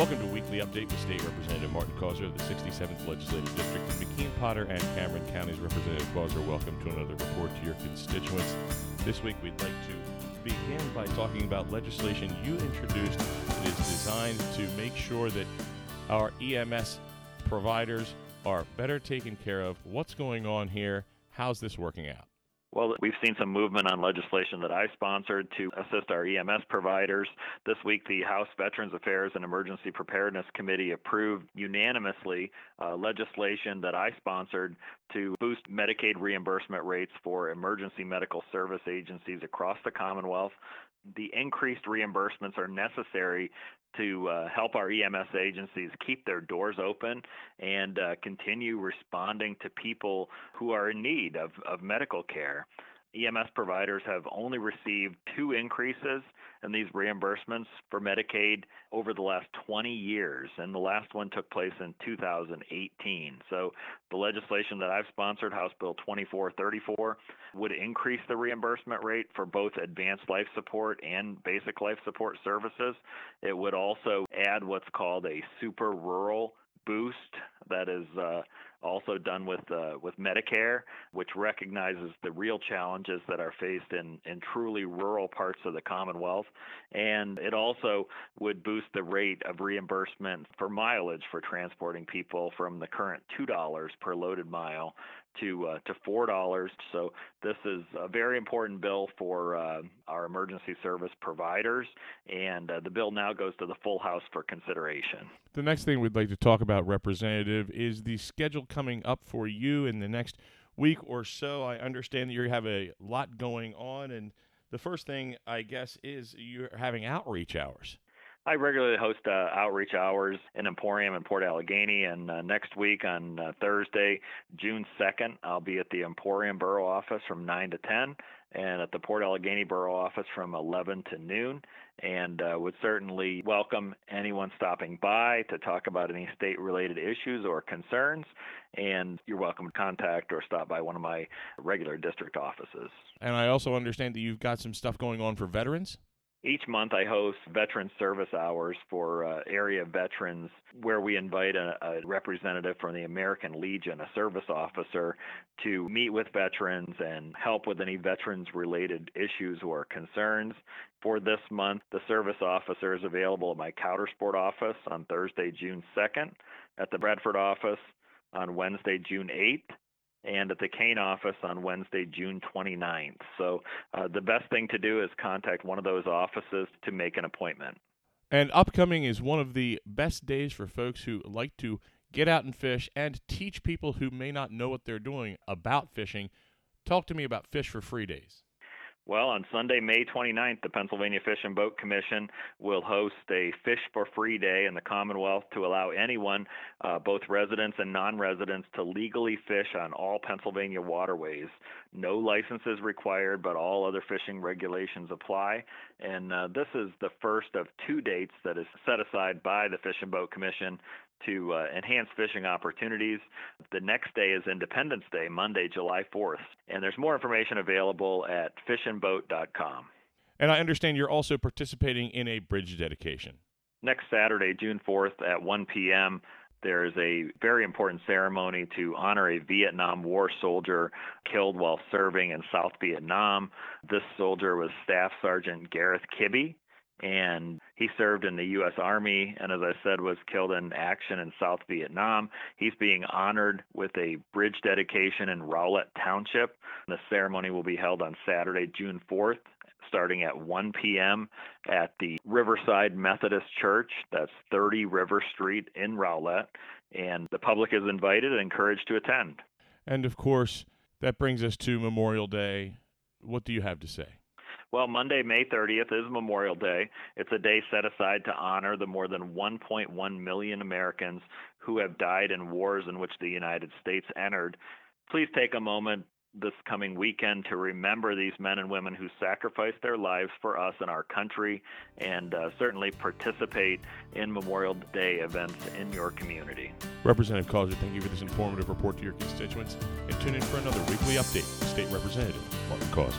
Welcome to Weekly Update with State Representative Martin Causer of the 67th Legislative District in McKean, Potter, and Cameron Counties. Representative Causer, welcome to another report to your constituents. This week, we'd like to begin by talking about legislation you introduced that is designed to make sure that our EMS providers are better taken care of. What's going on here? How's this working out? Well, we've seen some movement on legislation that I sponsored to assist our EMS providers. This week, the House Veterans Affairs and Emergency Preparedness Committee approved unanimously uh, legislation that I sponsored to boost Medicaid reimbursement rates for emergency medical service agencies across the Commonwealth. The increased reimbursements are necessary to uh, help our EMS agencies keep their doors open and uh, continue responding to people who are in need of, of medical care. EMS providers have only received two increases in these reimbursements for Medicaid over the last 20 years, and the last one took place in 2018. So the legislation that I've sponsored, House Bill 2434, would increase the reimbursement rate for both advanced life support and basic life support services. It would also add what's called a super rural boost that is uh, also done with uh, with Medicare, which recognizes the real challenges that are faced in in truly rural parts of the Commonwealth, and it also would boost the rate of reimbursement for mileage for transporting people from the current two dollars per loaded mile to uh, to four dollars. So this is a very important bill for uh, our emergency service providers, and uh, the bill now goes to the full House for consideration. The next thing we'd like to talk about, Representative, is the schedule coming up for you in the next week or so. I understand that you have a lot going on, and the first thing I guess is you're having outreach hours. I regularly host uh, outreach hours in Emporium in Port Allegany, and uh, next week on uh, Thursday, June 2nd, I'll be at the Emporium Borough office from 9 to 10, and at the Port Allegany Borough office from 11 to noon. And uh, would certainly welcome anyone stopping by to talk about any state related issues or concerns. And you're welcome to contact or stop by one of my regular district offices. And I also understand that you've got some stuff going on for veterans. Each month, I host veteran service hours for uh, area veterans where we invite a, a, representative from the American Legion, a service officer, to meet with veterans and help with any veterans related issues or concerns. For this month, the service officer is available at my Coudersport office on Thursday, June 2nd, at the Bradford office on Wednesday, June 8th and at the Kane office on Wednesday, June 29th. So uh, the best thing to do is contact one of those offices to make an appointment. And upcoming is one of the best days for folks who like to get out and fish and teach people who may not know what they're doing about fishing. Talk to me about Fish for Free Days. Well, on Sunday, May 29th, the Pennsylvania Fish and Boat Commission will host a Fish for Free Day in the Commonwealth to allow anyone, uh, both residents and non residents, to legally fish on all Pennsylvania waterways. No licenses required, but all other fishing regulations apply. And uh, this is the first of two dates that is set aside by the Fish and Boat Commission to uh, enhance fishing opportunities. The next day is Independence Day, Monday, July 4th, and there's more information available at fishandboat.com. And I understand you're also participating in a bridge dedication. Next Saturday, June 4th at 1 p.m., there is a very important ceremony to honor a Vietnam War soldier killed while serving in South Vietnam. This soldier was Staff Sergeant Gareth Kibbe and he served in the U.S. Army and, as I said, was killed in action in South Vietnam. He's being honored with a bridge dedication in Roulette Township. The ceremony will be held on Saturday, June 4th, starting at 1 p.m. at the Riverside Methodist Church. That's 30 River Street in Roulette. And the public is invited and encouraged to attend. And of course, that brings us to Memorial Day. What do you have to say? Well, Monday, May 30th is Memorial Day. It's a day set aside to honor the more than 1.1 million Americans who have died in wars in which the United States entered. Please take a moment this coming weekend to remember these men and women who sacrificed their lives for us and our country, and uh, certainly participate in Memorial Day events in your community. Representative Causer, thank you for this informative report to your constituents, and tune in for another weekly update. State Representative Martin Causer.